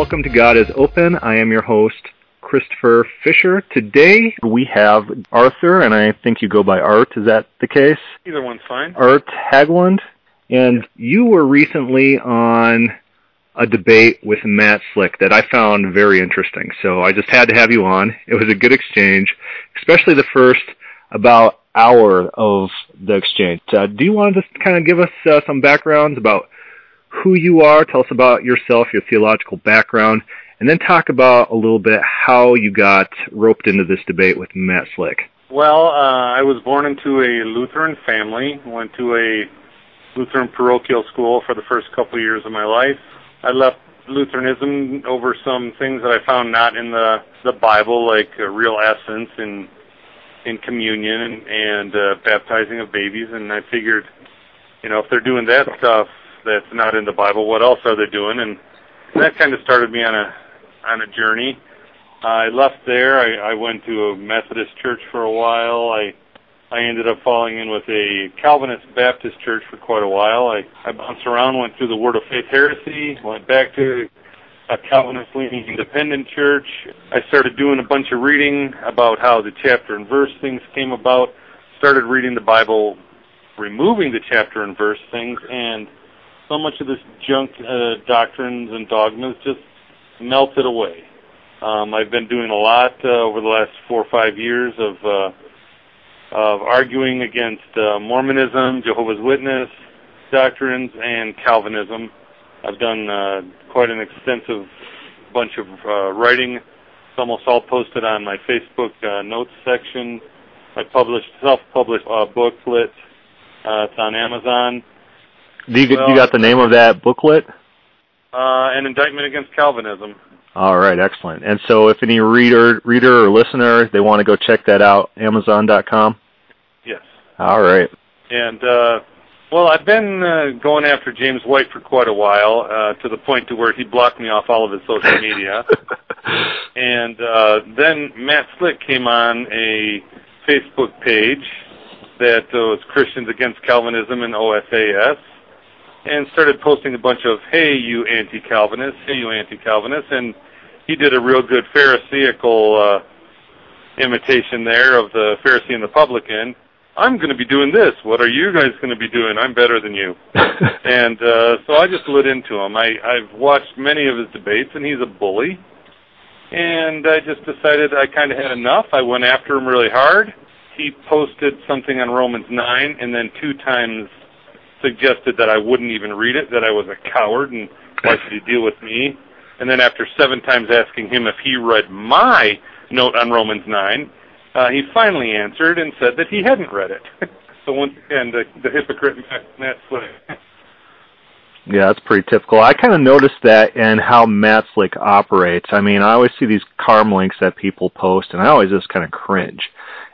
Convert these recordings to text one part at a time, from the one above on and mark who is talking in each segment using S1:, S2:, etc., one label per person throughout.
S1: Welcome to God is Open. I am your host, Christopher Fisher. Today we have Arthur, and I think you go by Art. Is that the case?
S2: Either one's fine.
S1: Art Haglund. And you were recently on a debate with Matt Slick that I found very interesting. So I just had to have you on. It was a good exchange, especially the first about hour of the exchange. Uh, do you want to just kind of give us uh, some backgrounds about who you are? Tell us about yourself, your theological background, and then talk about a little bit how you got roped into this debate with Matt Slick.
S2: Well, uh, I was born into a Lutheran family. Went to a Lutheran parochial school for the first couple of years of my life. I left Lutheranism over some things that I found not in the the Bible, like uh, real presence and in communion and, and uh, baptizing of babies. And I figured, you know, if they're doing that stuff that's not in the Bible, what else are they doing? And that kind of started me on a on a journey. I left there. I, I went to a Methodist church for a while. I I ended up falling in with a Calvinist Baptist church for quite a while. I, I bounced around, went through the Word of Faith heresy, went back to a Calvinist leaning independent church. I started doing a bunch of reading about how the chapter and verse things came about. Started reading the Bible, removing the chapter and verse things, and so much of this junk uh, doctrines and dogmas just melted away. Um, I've been doing a lot uh, over the last four or five years of uh, of arguing against uh, Mormonism, Jehovah's Witness doctrines, and Calvinism. I've done uh, quite an extensive bunch of uh, writing. It's almost all posted on my Facebook uh, notes section. I published self-published uh, booklet. Uh, it's on Amazon.
S1: Do you, well, you got the name of that booklet?
S2: Uh, an indictment against Calvinism.
S1: All right, excellent. And so, if any reader, reader or listener, they want to go check that out, Amazon.com.
S2: Yes.
S1: All right.
S2: And uh, well, I've been uh, going after James White for quite a while, uh, to the point to where he blocked me off all of his social media. and uh, then Matt Slick came on a Facebook page that was Christians Against Calvinism and OSAS and started posting a bunch of "Hey, you anti-Calvinists! Hey, you anti-Calvinists!" and he did a real good Pharisaical uh, imitation there of the Pharisee and the publican. I'm going to be doing this. What are you guys going to be doing? I'm better than you. and uh, so I just lit into him. I, I've watched many of his debates, and he's a bully. And I just decided I kind of had enough. I went after him really hard. He posted something on Romans 9, and then two times suggested that I wouldn't even read it, that I was a coward, and why should deal with me? And then after seven times asking him if he read my note on Romans 9, uh, he finally answered and said that he hadn't read it. so once again, the, the hypocrite Matt Slick.
S1: Yeah, that's pretty typical. I kind of noticed that in how Matt Slick operates. I mean, I always see these CARM links that people post, and I always just kind of cringe.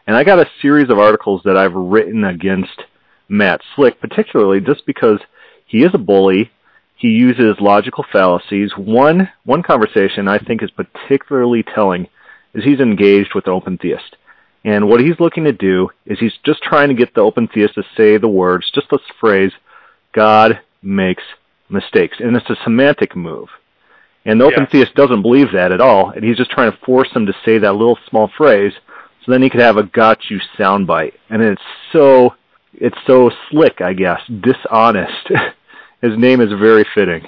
S1: And I got a series of articles that I've written against Matt Slick, particularly just because he is a bully. He uses logical fallacies. One one conversation I think is particularly telling is he's engaged with an open theist. And what he's looking to do is he's just trying to get the open theist to say the words, just this phrase, God makes mistakes. And it's a semantic move. And the open theist doesn't believe that at all, and he's just trying to force him to say that little small phrase so then he could have a got you soundbite. And it's so it's so slick, I guess, dishonest. His name is very fitting.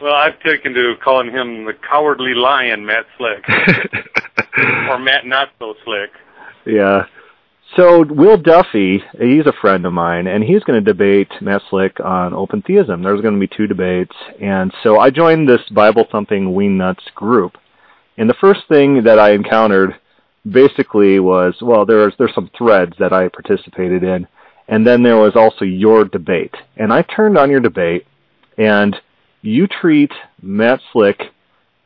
S2: Well, I've taken to calling him the cowardly lion, Matt Slick, or Matt Not So Slick.
S1: Yeah. So Will Duffy, he's a friend of mine, and he's going to debate Matt Slick on open theism. There's going to be two debates, and so I joined this Bible thumping wingnuts group. And the first thing that I encountered basically was well, there's there's some threads that I participated in and then there was also your debate. And I turned on your debate, and you treat Matt Slick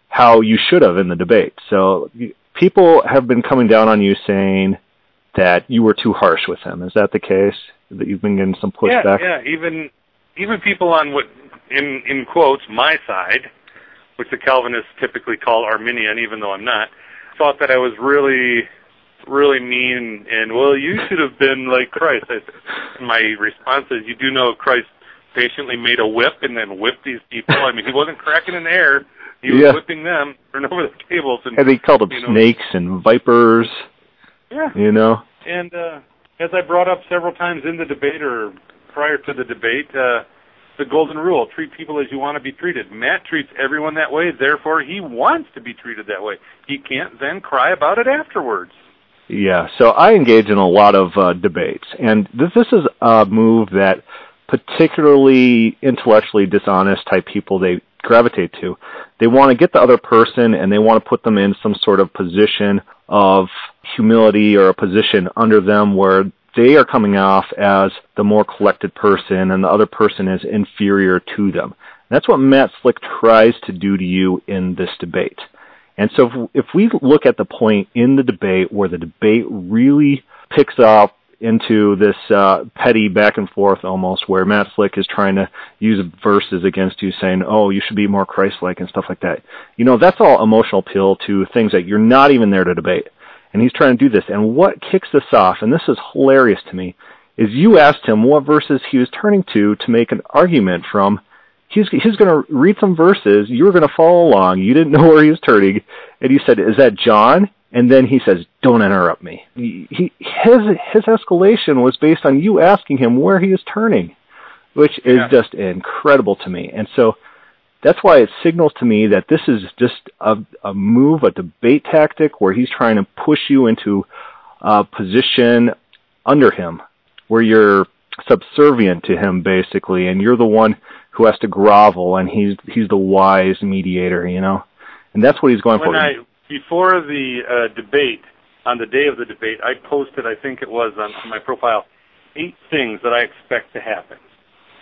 S1: how you should have in the debate. So people have been coming down on you saying that you were too harsh with him. Is that the case? That you've been getting some pushback?
S2: Yeah, yeah. Even even people on what in in quotes my side, which the Calvinists typically call Arminian, even though I'm not, thought that I was really really mean and well you should have been like christ I, my response is you do know christ patiently made a whip and then whipped these people i mean he wasn't cracking in air He was
S1: Yeah.
S2: whipping them, turning over the tables, and,
S1: And they called them
S2: know,
S1: snakes and vipers.
S2: Yeah,
S1: You know.
S2: and uh, as I brought up several times in the debate or prior to the debate, uh, the golden rule: treat people as you want to be treated. Matt treats everyone that way, therefore he wants to be treated that way. He can't then cry about it afterwards.
S1: Yeah, so I engage in a lot of uh, debates, and this, this is a move that particularly intellectually dishonest type people they gravitate to. They want to get the other person and they want to put them in some sort of position of humility or a position under them where they are coming off as the more collected person and the other person is inferior to them. That's what Matt Slick tries to do to you in this debate. And so if, if we look at the point in the debate where the debate really picks up into this uh, petty back and forth almost where Matt Slick is trying to use verses against you saying, oh, you should be more Christ-like and stuff like that. You know, that's all emotional appeal to things that you're not even there to debate. And he's trying to do this. And what kicks this off, and this is hilarious to me, is you asked him what verses he was turning to to make an argument from he's he's going to read some verses. You were going to follow along. You didn't know where he was turning, and he said, "Is that John?" And then he says, "Don't interrupt me." He, his his escalation was based on you asking him where he is turning, which is
S2: Yeah.
S1: just incredible to me. And so that's why it signals to me that this is just a, a move, a debate tactic where he's trying to push you into a position under him, where you're subservient to him basically, and you're the one who has to grovel, and he's he's the wise mediator, you know, and that's what he's going
S2: when
S1: for.
S2: I before the uh, debate on the day of the debate, I posted I think it was on, on my profile eight things that I expect to happen.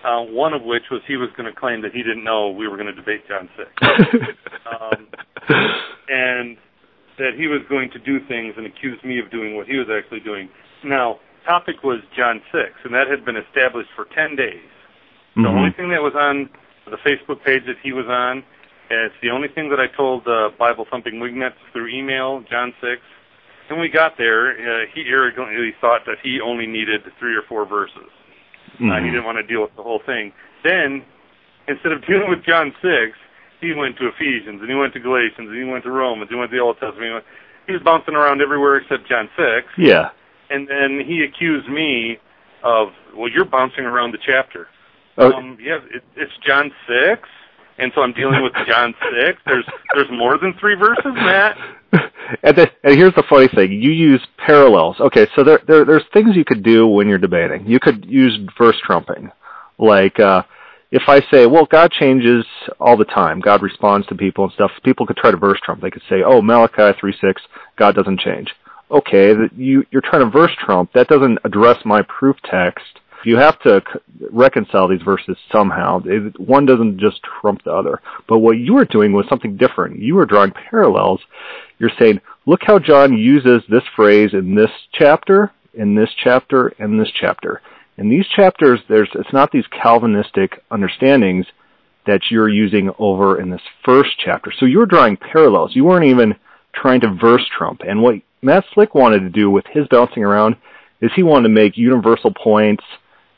S2: Uh, one of which was he was going to claim that he didn't know we were going to debate John six, um, and that he was going to do things and accuse me of doing what he was actually doing. Now, topic was John six, and that had been established for ten days. The
S1: Mhm.
S2: only thing that was on the Facebook page that he was on, and it's the only thing that I told uh, Bible Thumping Wingnuts through email, John 6. When we got there, uh, he arrogantly thought that he only needed three or four verses. Uh,
S1: Mhm.
S2: he didn't want to deal with the whole thing. Then, instead of dealing with John 6, he went to Ephesians, and he went to Galatians, and he went to Romans, he went to the Old Testament. He, went, he was bouncing around everywhere except John 6.
S1: yeah.
S2: And then he accused me of, well, you're bouncing around the chapter.
S1: Oh,
S2: Um, yeah, it, it's John six, and so I'm dealing with John six. There's there's more than three verses, Matt.
S1: and, the, and here's the funny thing: you use parallels. Okay, so there, there there's things you could do when you're debating. You could use verse trumping, like uh, if I say, "Well, God changes all the time. God responds to people and stuff." People could try to verse trump. They could say, "Oh, Malachi three six, God doesn't change." Okay, that you you're trying to verse trump. That doesn't address my proof text. You have to reconcile these verses somehow. One doesn't just trump the other. But what you were doing was something different. You were drawing parallels you're saying, look how John uses this phrase in this chapter, in this chapter, in this chapter. In these chapters, there's it's not these Calvinistic understandings that you're using over in this first chapter. So you're drawing parallels. You weren't even trying to verse Trump. And what Matt Slick wanted to do with his bouncing around is he wanted to make universal points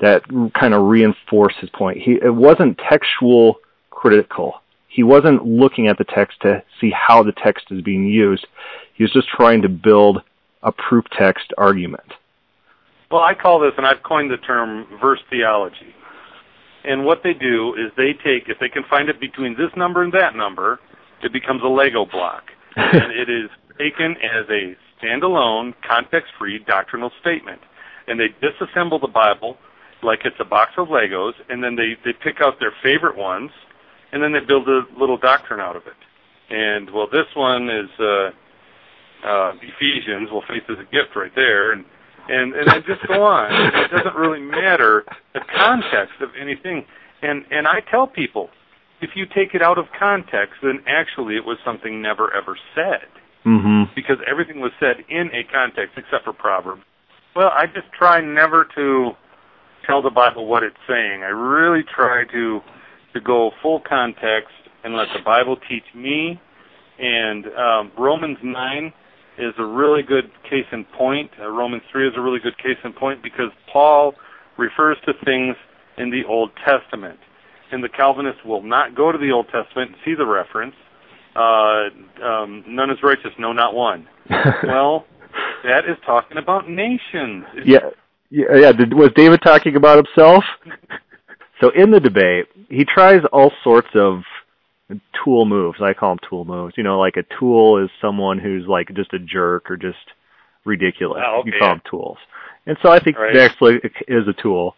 S1: that kind of reinforce his point. He it wasn't textual critical he wasn't looking at the text to see how the text is being used. He was just trying to build a proof text argument.
S2: Well, I call this, and I've coined the term verse theology. And what they do is they take, if they can find it between this number and that number, it becomes a Lego block. and it is taken as a standalone, context-free doctrinal statement. And they disassemble the Bible like it's a box of Legos, and then they, they pick out their favorite ones, and then they build a little doctrine out of it. And, well, this one is uh, uh, Ephesians. Well, faith is a gift right there. And and and then just go on. It doesn't really matter the context of anything. And and I tell people, if you take it out of context, then actually it was something never ever said
S1: Mm-hmm.
S2: because everything was said in a context except for Proverbs. Well, I just try never to tell the Bible what it's saying. I really try to to go full context and let the Bible teach me. And um, Romans nine is a really good case in point. Uh, Romans three is a really good case in point because Paul refers to things in the Old Testament, and the Calvinists will not go to the Old Testament and see the reference. uh, um, none is righteous, no, not one. well, that is talking about nations.
S1: yeah, yeah, yeah. Did, was David talking about himself? so in the debate, he tries all sorts of tool moves. I call them tool moves. You know, like a tool is someone who's like just a jerk or just ridiculous.
S2: Oh, okay.
S1: You call them tools. And so I think
S2: Right.
S1: actually is a tool.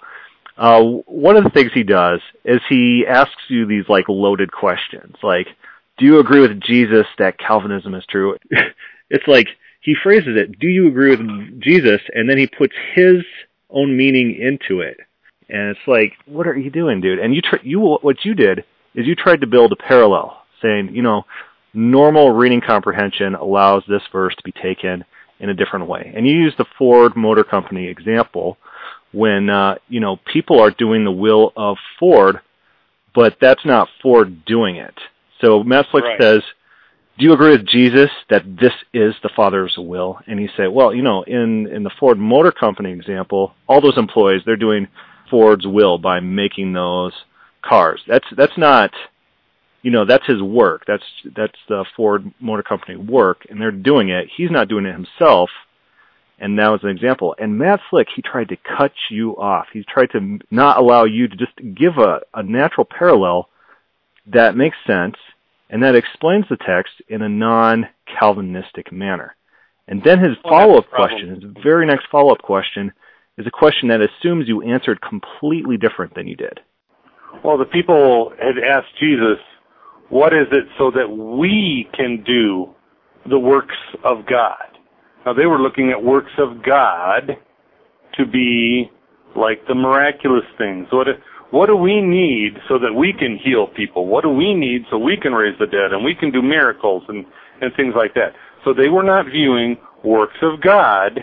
S1: Uh, one of the things he does is he asks you these like loaded questions, like, "Do you agree with Jesus that Calvinism is true?" it's like he phrases it, "Do you agree with Jesus?" and then he puts his own meaning into it, and it's like, "What are you doing, dude?" And you tr- you what you did is you tried to build a parallel, saying, you know, normal reading comprehension allows this verse to be taken in a different way. And you use the Ford Motor Company example when uh, you know people are doing the will of Ford, but that's not Ford doing it. So Matt Slick
S2: Right.
S1: says, "Do you agree with Jesus that this is the Father's will?" And he said, "Well, you know, in in the Ford Motor Company example, all those employees they're doing Ford's will by making those cars. That's that's not." You know that's his work. That's that's the Ford Motor Company work, and they're doing it. He's not doing it himself and that was an example. And Matt Slick, he tried to cut you off. He tried to not allow you to just give a, a natural parallel that makes sense and that explains the text in a non-Calvinistic manner. And then his
S2: Well,
S1: follow-up question, his very next follow-up question, is a question that assumes you answered completely different than you did.
S2: Well, the people had asked Jesus, what is it so that we can do the works of God? Now they were looking at works of God to be like the miraculous things. What, what do we need so that we can heal people? What do we need so we can raise the dead and we can do miracles and, and things like that? So they were not viewing works of God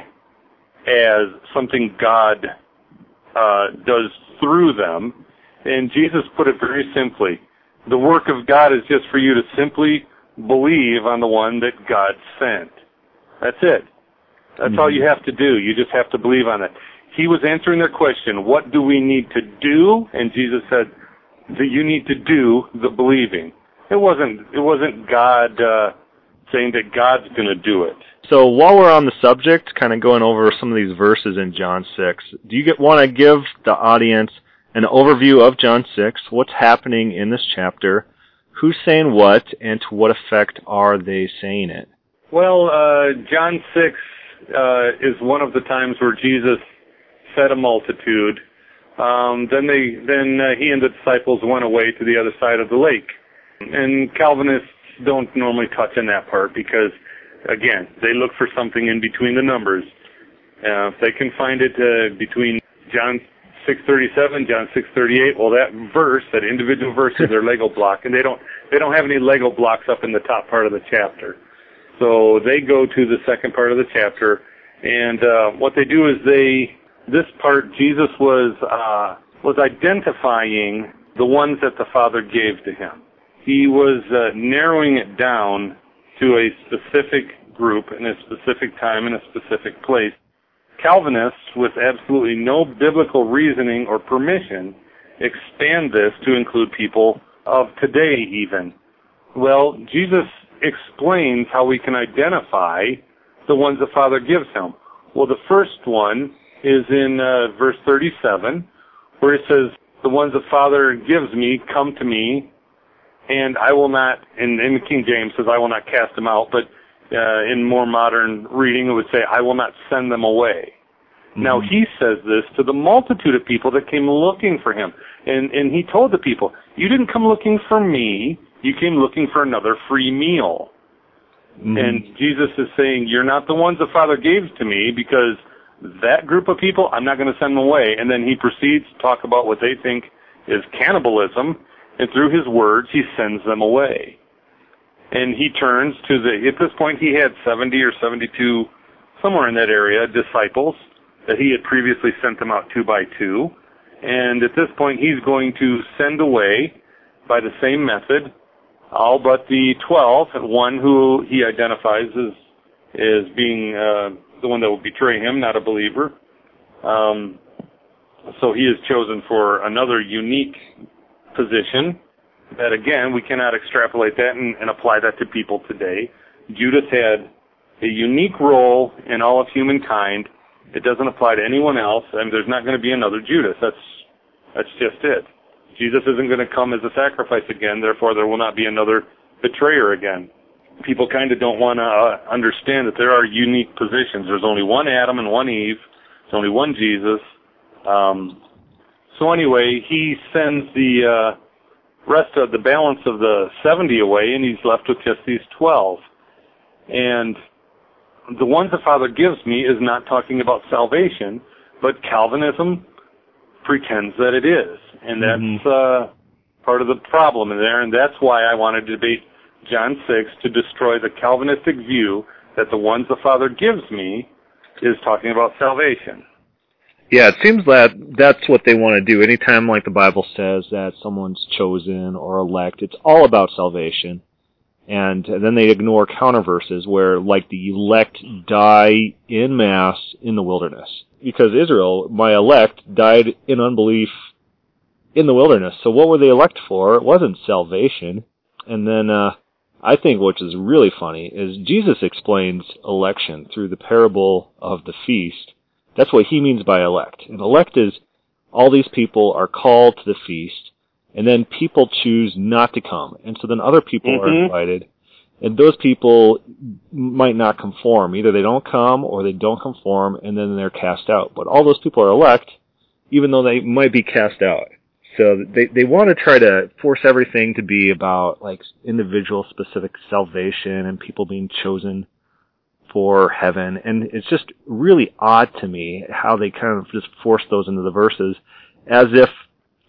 S2: as something God uh, does through them. And Jesus put it very simply. The work of God is just for you to simply believe on the one that God sent. That's it. That's all you have to do. You just have to believe on it. He was answering their question, what do we need to do? And Jesus said that you need to do the believing. It wasn't it wasn't God uh saying that God's going to do it.
S1: So while we're on the subject, kind of going over some of these verses in John 6, do you want to give the audience an overview of John 6, what's happening in this chapter, who's saying what, and to what effect are they saying it?
S2: Well, uh, John 6 uh, is one of the times where Jesus fed a multitude. Um, then they, then uh, he and the disciples went away to the other side of the lake. And Calvinists don't normally touch on that part because, again, they look for something in between the numbers. Uh, if they can find it uh, between John 637, John 638, well, that verse, that individual verse, is their Lego block, and they don't they don't have any Lego blocks up in the top part of the chapter. So they go to the second part of the chapter, and uh, what they do is they this part Jesus was uh, was identifying the ones that the Father gave to him. He was uh, narrowing it down to a specific group in a specific time in a specific place. Calvinists, with absolutely no biblical reasoning or permission, expand this to include people of today even. Well, Jesus explains how we can identify the ones the Father gives him. Well, the first one is in uh, verse 37, where it says, the ones the Father gives me come to me, and I will not, and in the King James says, I will not cast them out, but uh, in more modern reading it would say, I will not send them away. Now he says this to the multitude of people that came looking for him. And, and he told the people, you didn't come looking for me, you came looking for another free meal. And Jesus is saying, you're not the ones the Father gave to me because that group of people, I'm not going to send them away. And then he proceeds to talk about what they think is cannibalism, and through his words, he sends them away. And he turns to the, at this point, he had 70 or 72, somewhere in that area, disciples that he had previously sent them out two by two. And at this point, he's going to send away, by the same method, all but the 12, one who he identifies as, as being uh, the one that will betray him, not a believer. Um, so he is chosen for another unique position. that again, we cannot extrapolate that and, and apply that to people today. Judas had a unique role in all of humankind. It doesn't apply to anyone else, and there's not going to be another Judas. That's that's just it. Jesus isn't going to come as a sacrifice again, therefore there will not be another betrayer again. People kind of don't want to uh, understand that there are unique positions. There's only one Adam and one Eve. There's only one Jesus. Um, so anyway, he sends the uh, rest of the balance of the 70 away, and he's left with just these 12. And the ones the Father gives me is not talking about salvation, but Calvinism pretends that it is, and that's mm-hmm. uh, part of the problem in there. And that's why I wanted to debate John 6 to destroy the Calvinistic view that the ones the Father gives me is talking about salvation.
S1: Yeah, it seems that that's what they want to do. Anytime, like the Bible says, that someone's chosen or elect, it's all about salvation. And then they ignore counterverses where, like, the elect die in mass in the wilderness. Because Israel, my elect, died in unbelief in the wilderness. So what were they elect for? It wasn't salvation. And then, uh, I think which is really funny is Jesus explains election through the parable of the feast that's what he means by elect. And elect is all these people are called to the feast, and then people choose not to come. And so then other people mm-hmm. are invited, and those people might not conform. Either they don't come or they don't conform, and then they're cast out. But all those people are elect, even though they might be cast out. So they they want to try to force everything to be about like individual specific salvation and people being chosen for heaven. And it's just really odd to me how they kind of just force those into the verses as if,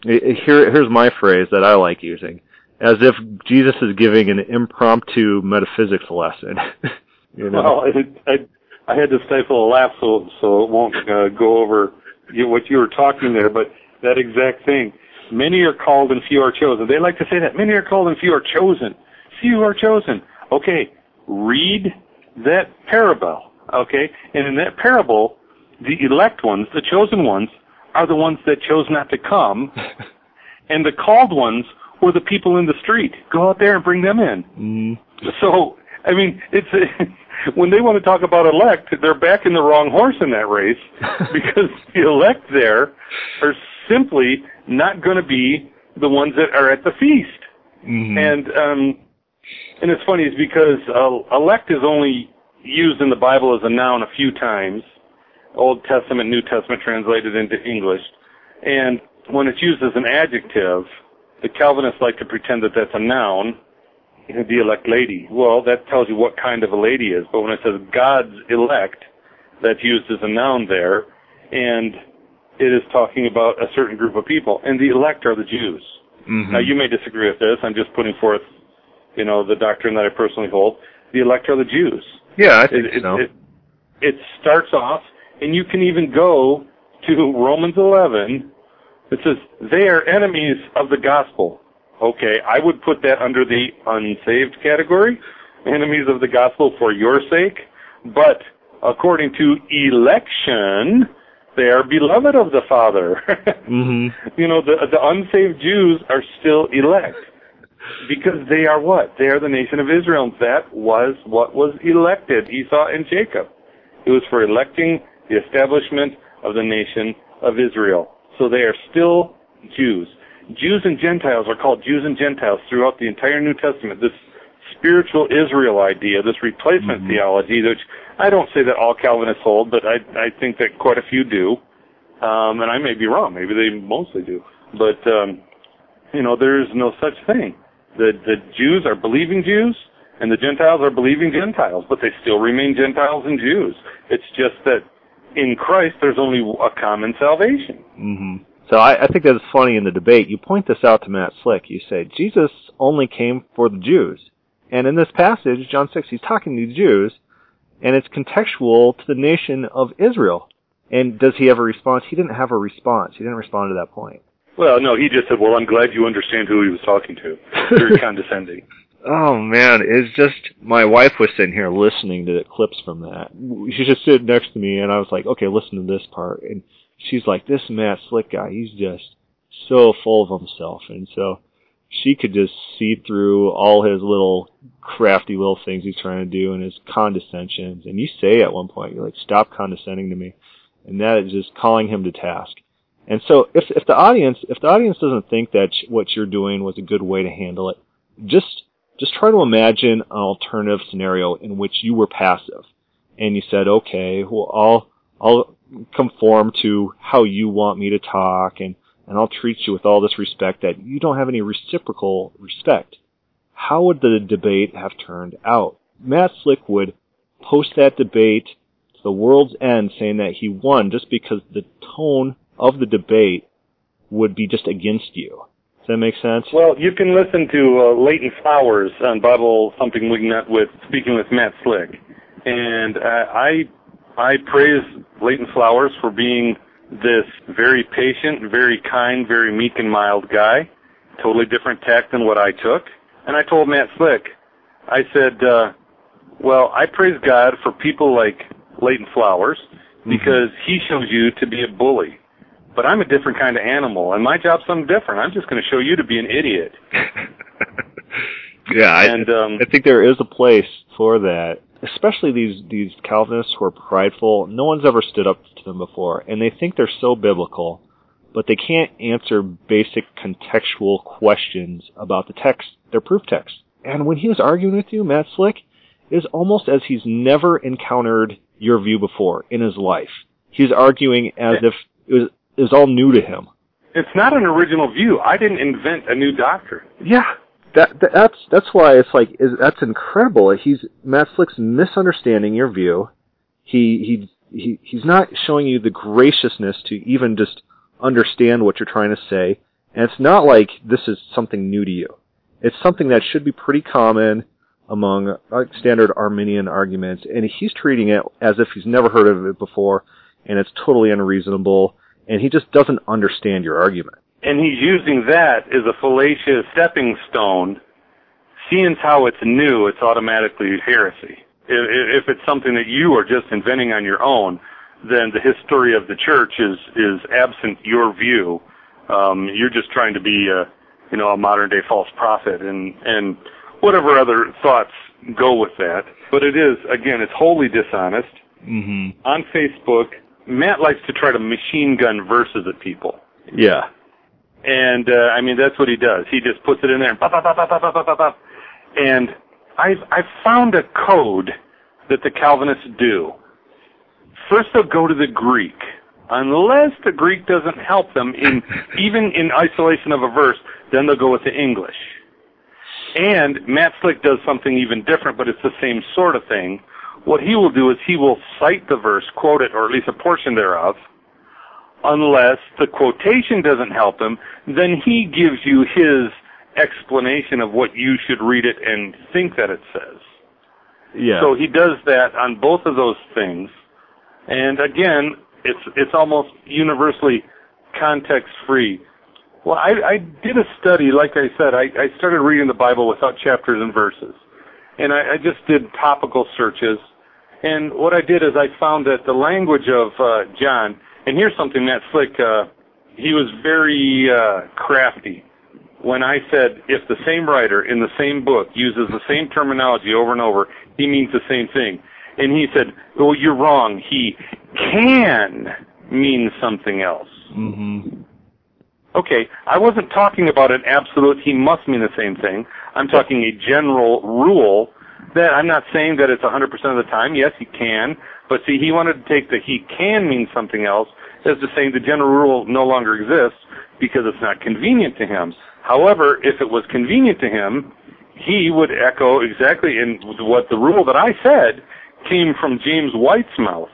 S1: here, here's my phrase that I like using, as if Jesus is giving an impromptu metaphysics lesson.
S2: you know? Well, it, I, I had to stifle a laugh so, so it won't uh, go over you, what you were talking there, but that exact thing. Many are called and few are chosen. They like to say that. Many are called and few are chosen. Few are chosen. Okay, read that parable, okay? And in that parable, the elect ones, the chosen ones, are the ones that chose not to come, and the called ones were the people in the street. Go out there and bring them in. Mm. So, I mean, it's when they want to talk about elect, they're backing the wrong horse in that race because the elect there are simply not going to be the ones that are at the feast. Mm-hmm. And um, and it's funny is because uh, elect is only used in the Bible as a noun a few times, Old Testament, New Testament translated into English, and when it's used as an adjective, the Calvinists like to pretend that that's a noun, the elect lady. Well, that tells you what kind of a lady is, but when it says God's elect, that's used as a noun there, and it is talking about a certain group of people, and the elect are the Jews. Mm-hmm. Now, you may disagree with this. I'm just putting forth you know, the doctrine that I personally hold, the elect are the Jews.
S1: Yeah, I think it, so.
S2: It, it, it starts off, and you can even go to Romans 11. It says, they are enemies of the gospel. Okay, I would put that under the unsaved category, enemies of the gospel for your sake. But according to election, they are beloved of the Father. mm-hmm. You know, the, the unsaved Jews are still elect. Because they are what? They are the nation of Israel. That was what was elected, Esau and Jacob. It was for electing the establishment of the nation of Israel. So they are still Jews. Jews and Gentiles are called Jews and Gentiles throughout the entire New Testament. This spiritual Israel idea, this replacement mm-hmm. theology, which I don't say that all Calvinists hold, but I, I think that quite a few do. Um, and I may be wrong. Maybe they mostly do. But, um, you know, there is no such thing. The, the Jews are believing Jews, and the Gentiles are believing Gentiles, but they still remain Gentiles and Jews. It's just that in Christ there's only a common salvation.
S1: Mm-hmm. So I, I think that's funny in the debate. You point this out to Matt Slick. You say Jesus only came for the Jews, and in this passage, John six, he's talking to the Jews, and it's contextual to the nation of Israel. And does he have a response? He didn't have a response. He didn't respond to that point.
S2: Well, no, he just said, "Well, I'm glad you understand who he was talking to." Very condescending.
S1: Oh man, it's just my wife was sitting here listening to the clips from that. She just sitting next to me, and I was like, "Okay, listen to this part." And she's like, "This Matt Slick guy, he's just so full of himself." And so she could just see through all his little crafty little things he's trying to do and his condescensions. And you say at one point, you're like, stop condescending to me. And that is just calling him to task. And so if, if the audience, if the audience doesn't think that what you're doing was a good way to handle it, just, just try to imagine an alternative scenario in which you were passive and you said, okay, well, I'll, I'll conform to how you want me to talk and and I'll treat you with all this respect that you don't have any reciprocal respect. How would the debate have turned out? Matt Slick would post that debate to the world's end saying that he won just because the tone of the debate would be just against you. Does that make sense?
S2: Well, you can listen to uh, Leighton Flowers on Bible Thumping Wingnut with speaking with Matt Slick, and uh, I I praise Leighton Flowers for being this very patient, very kind, very meek and mild guy. Totally different tack than what I took. And I told Matt Slick, I said, uh, well, I praise God for people like Leighton Flowers mm-hmm. because he shows you to be a bully. But I'm a different kind of animal, and my job's something different. I'm just going to show you to be an idiot.
S1: yeah, I, and, um, I think there is a place for that especially these these Calvinists who are prideful. No one's ever stood up to them before, and they think they're so biblical, but they can't answer basic contextual questions about the text, their proof text. And when he was arguing with you, Matt Slick, it is almost as he's never encountered your view before in his life. He's arguing as if it was, it was all new to him.
S2: It's not an original view. I didn't invent a new doctrine.
S1: Yeah, that, that that's that's why it's like is, that's incredible. He's Matt Slick's misunderstanding your view. He he he he's not showing you the graciousness to even just understand what you're trying to say. And it's not like this is something new to you. It's something that should be pretty common among uh, standard Arminian arguments, and he's treating it as if he's never heard of it before, and it's totally unreasonable, and he just doesn't understand your argument
S2: and he's using that as a fallacious stepping stone. Seeing how it's new, it's automatically heresy. If, it's something that you are just inventing on your own, then the history of the church is is absent your view. Um, you're just trying to be, a, you know, a modern day false prophet, and and whatever other thoughts go with that. But it is again, it's wholly dishonest.
S1: Mm-hmm.
S2: On Facebook, Matt likes to try to machine gun verses at people.
S1: Yeah.
S2: And uh, I mean that's what he does. He just puts it in there and pop, pop, pop, pop, pop, pop, pop, pop. And I've I've found a code that the Calvinists do. First they'll go to the Greek. Unless the Greek doesn't help them in even in isolation of a verse, then they'll go with the English. And Matt Slick does something even different, but it's the same sort of thing. What he will do is he will cite the verse, quote it, or at least a portion thereof, unless the quotation doesn't help him, then he gives you his explanation of what you should read it and think that it says.
S1: Yeah.
S2: So he does that on both of those things. And again, it's it's almost universally context free. Well, I, I did a study, like I said, I, I started reading the Bible without chapters and verses. And I, I just did topical searches. And what I did is I found that the language of uh, John and here's something Matt Slick, uh, he was very uh, crafty. When I said if the same writer in the same book uses the same terminology over and over, he means the same thing. And he said, "Oh, you're wrong. He can mean something else."
S1: Mm-hmm.
S2: Okay, I wasn't talking about an absolute. He must mean the same thing. I'm talking a general rule that I'm not saying that it's 100% of the time. Yes, he can, but see, he wanted to take the he can mean something else as to saying the general rule no longer exists because it's not convenient to him. However, if it was convenient to him, he would echo exactly in what the rule that I said came from James White's mouth.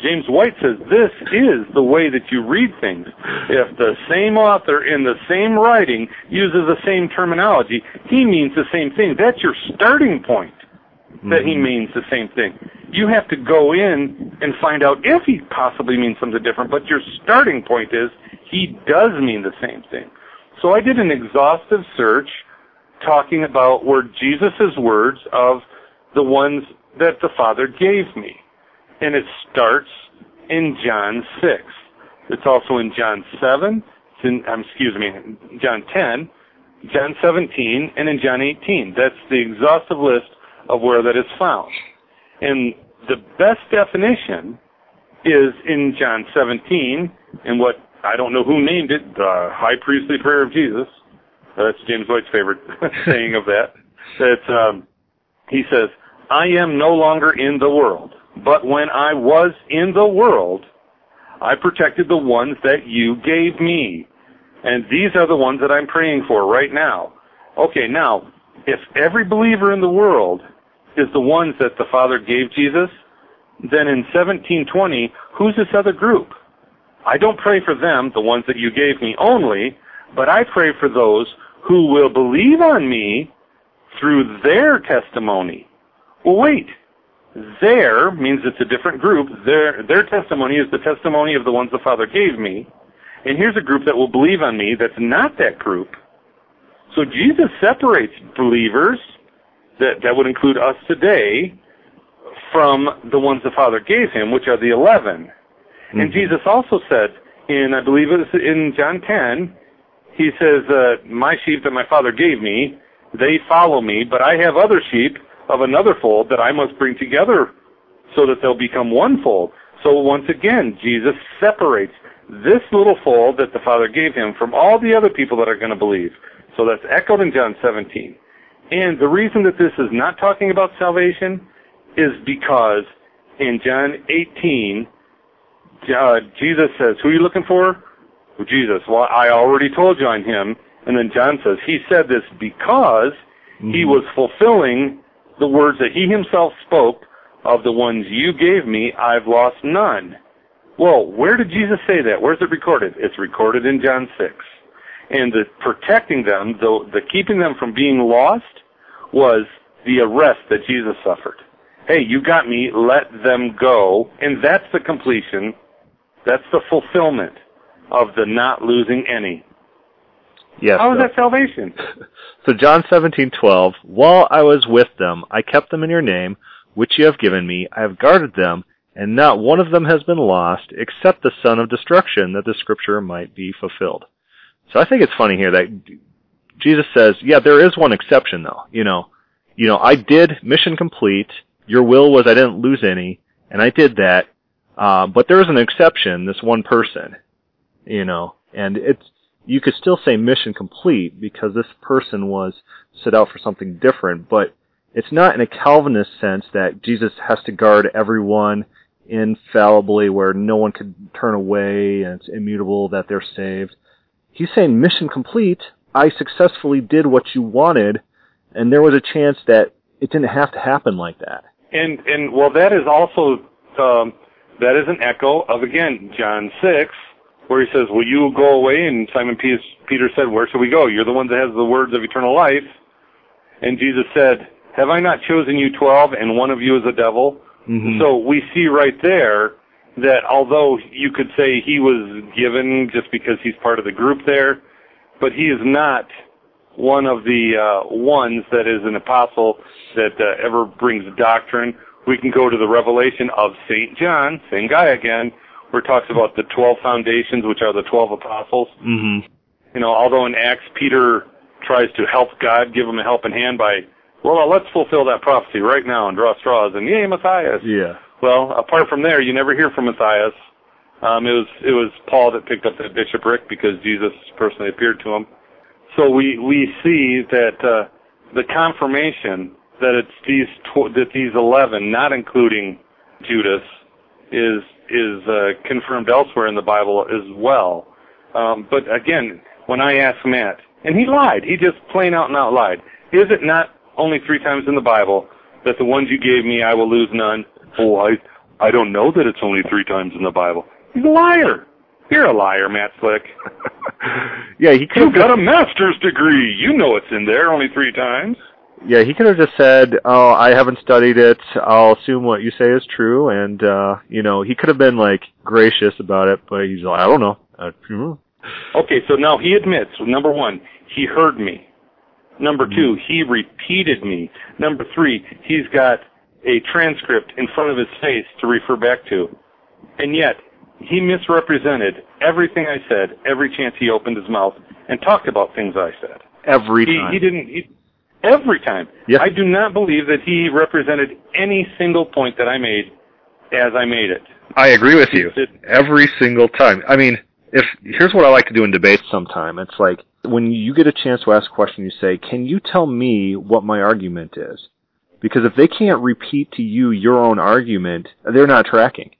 S2: James White says this is the way that you read things. If the same author in the same writing uses the same terminology, he means the same thing. That's your starting point that he mm-hmm. means the same thing. You have to go in and find out if he possibly means something different, but your starting point is he does mean the same thing. So I did an exhaustive search talking about were Jesus' words of the ones that the Father gave me. And it starts in John 6. It's also in John 7, it's in, um, excuse me, John 10, John 17 and in John 18. That's the exhaustive list of where that is found. And the best definition is in John 17, and what I don't know who named it, the high priestly prayer of Jesus. That's James White's favorite saying of that. That um, he says, "I am no longer in the world, but when I was in the world, I protected the ones that you gave me, and these are the ones that I'm praying for right now." Okay, now if every believer in the world is the ones that the Father gave Jesus, then in 1720, who's this other group? I don't pray for them, the ones that you gave me only, but I pray for those who will believe on me through their testimony. Well, wait. Their means it's a different group. Their, their testimony is the testimony of the ones the Father gave me. And here's a group that will believe on me that's not that group. So Jesus separates believers, that, that would include us today, from the ones the Father gave him, which are the 11. Mm-hmm. And Jesus also said in, I believe it was in John 10, he says, uh, my sheep that my Father gave me, they follow me, but I have other sheep of another fold that I must bring together so that they'll become one fold. So once again, Jesus separates this little fold that the Father gave him from all the other people that are going to believe. So that's echoed in John 17. And the reason that this is not talking about salvation is because in John 18, uh, Jesus says, who are you looking for? Jesus. Well, I already told you on him. And then John says, he said this because mm-hmm. he was fulfilling the words that he himself spoke of the ones you gave me, I've lost none. Well, where did Jesus say that? Where's it recorded? It's recorded in John 6. And the protecting them, the, the keeping them from being lost, was the arrest that Jesus suffered. Hey, you got me, let them go. And that's the completion. That's the fulfillment of the not losing any.
S1: Yes.
S2: How is that salvation?
S1: So John 17:12, while I was with them, I kept them in your name, which you have given me. I have guarded them, and not one of them has been lost, except the son of destruction, that the scripture might be fulfilled. So I think it's funny here that Jesus says, yeah, there is one exception though. You know, you know, I did mission complete. Your will was I didn't lose any, and I did that. Uh, but there is an exception, this one person, you know, and it's, you could still say mission complete because this person was set out for something different, but it's not in a Calvinist sense that Jesus has to guard everyone infallibly where no one could turn away and it's immutable that they're saved. He's saying mission complete. I successfully did what you wanted and there was a chance that it didn't have to happen like that.
S2: And and well that is also um, that is an echo of again John 6 where he says, "Will you go away?" And Simon Peter said, "Where shall we go? You're the one that has the words of eternal life." And Jesus said, "Have I not chosen you twelve, and one of you is a devil?" Mm-hmm. So we see right there that although you could say he was given just because he's part of the group there, but he is not one of the uh, ones that is an apostle that uh, ever brings doctrine. We can go to the revelation of Saint John, same guy again, where it talks about the 12 foundations, which are the 12 apostles.
S1: Mm-hmm.
S2: You know, although in Acts, Peter tries to help God, give him a helping hand by, well, let's fulfill that prophecy right now and draw straws and yay, Matthias.
S1: Yeah.
S2: Well, apart from there, you never hear from Matthias. Um, it was it was Paul that picked up that bishopric because Jesus personally appeared to him. So we we see that uh, the confirmation that it's these tw- that these eleven, not including Judas, is is uh, confirmed elsewhere in the Bible as well. Um, but again, when I asked Matt, and he lied, he just plain out and out lied. Is it not only three times in the Bible that the ones you gave me I will lose none? Oh, I I don't know that it's only three times in the Bible. He's a liar. You're a liar, Matt Slick.
S1: yeah, he
S2: could. You got a master's degree. You know it's in there only three times.
S1: Yeah, he could have just said, "Oh, I haven't studied it. I'll assume what you say is true." And uh, you know, he could have been like gracious about it, but he's like, "I don't know."
S2: Okay, so now he admits. Number one, he heard me. Number mm-hmm. two, he repeated me. Number three, he's got a transcript in front of his face to refer back to. And yet, he misrepresented everything I said every chance he opened his mouth and talked about things I said.
S1: every
S2: he,
S1: time.
S2: He didn't. He, every time.
S1: Yeah.
S2: I do not believe that he represented any single point that I made as I made it.
S1: I agree with you.
S2: It-
S1: Every single time. I mean, if here's what I like to do in debates sometime. It's like when you get a chance to ask a question, you say, "Can you tell me what my argument is?" Because if they can't repeat to you your own argument, they're not tracking.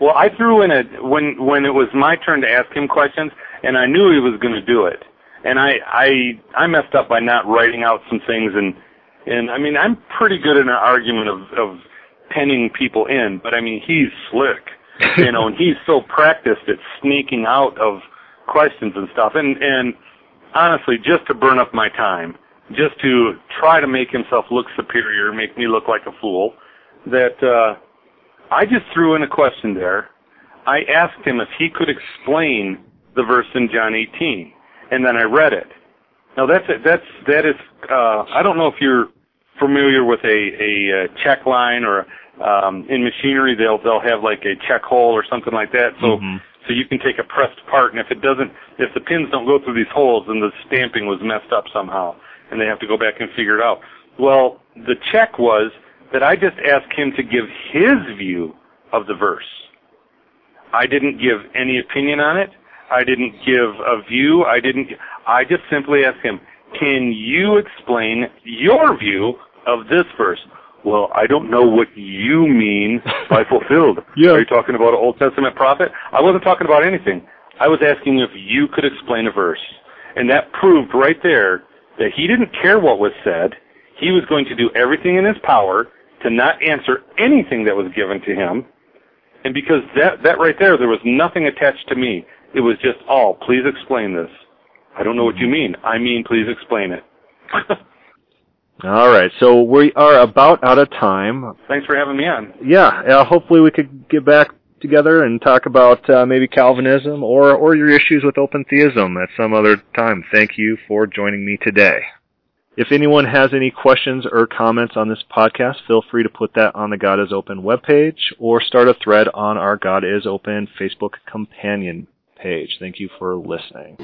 S2: Well, I threw in a when when it was my turn to ask him questions, and I knew he was going to do it, and I I I messed up by not writing out some things, and and I mean I'm pretty good in an argument of of penning people in, but I mean he's slick, you know, and he's so practiced at sneaking out of questions and stuff, and and honestly, just to burn up my time, just to try to make himself look superior, make me look like a fool, that. uh I just threw in a question there. I asked him if he could explain the verse in John 18, and then I read it. Now that's that's that is. Uh, I don't know if you're familiar with a a, uh check line or um, in machinery they'll they'll have like a check hole or something like that. So
S1: Mhm.
S2: so you can take a pressed part, and if it doesn't, if the pins don't go through these holes, then the stamping was messed up somehow, and they have to go back and figure it out. Well, the check was that I just asked him to give his view of the verse. I didn't give any opinion on it. I didn't give a view. I didn't. I just simply asked him, "Can you explain your view of this verse?" Well, I don't know what you mean by fulfilled.
S1: Yeah.
S2: Are you talking about an Old Testament prophet? I wasn't talking about anything. I was asking if you could explain a verse. And that proved right there that he didn't care what was said. He was going to do everything in his power to not answer anything that was given to him. And because that, that right there, there was nothing attached to me. It was just all, please explain this. I don't know what you mean. I mean, please explain it.
S1: All right, so we are about out of time.
S2: Thanks for having me on.
S1: Yeah, uh, hopefully we could get back together and talk about uh, maybe Calvinism or or your issues with open theism at some other time. Thank you for joining me today. If anyone has any questions or comments on this podcast, feel free to put that on the God is Open webpage or start a thread on our God is Open Facebook companion page. Thank you for listening.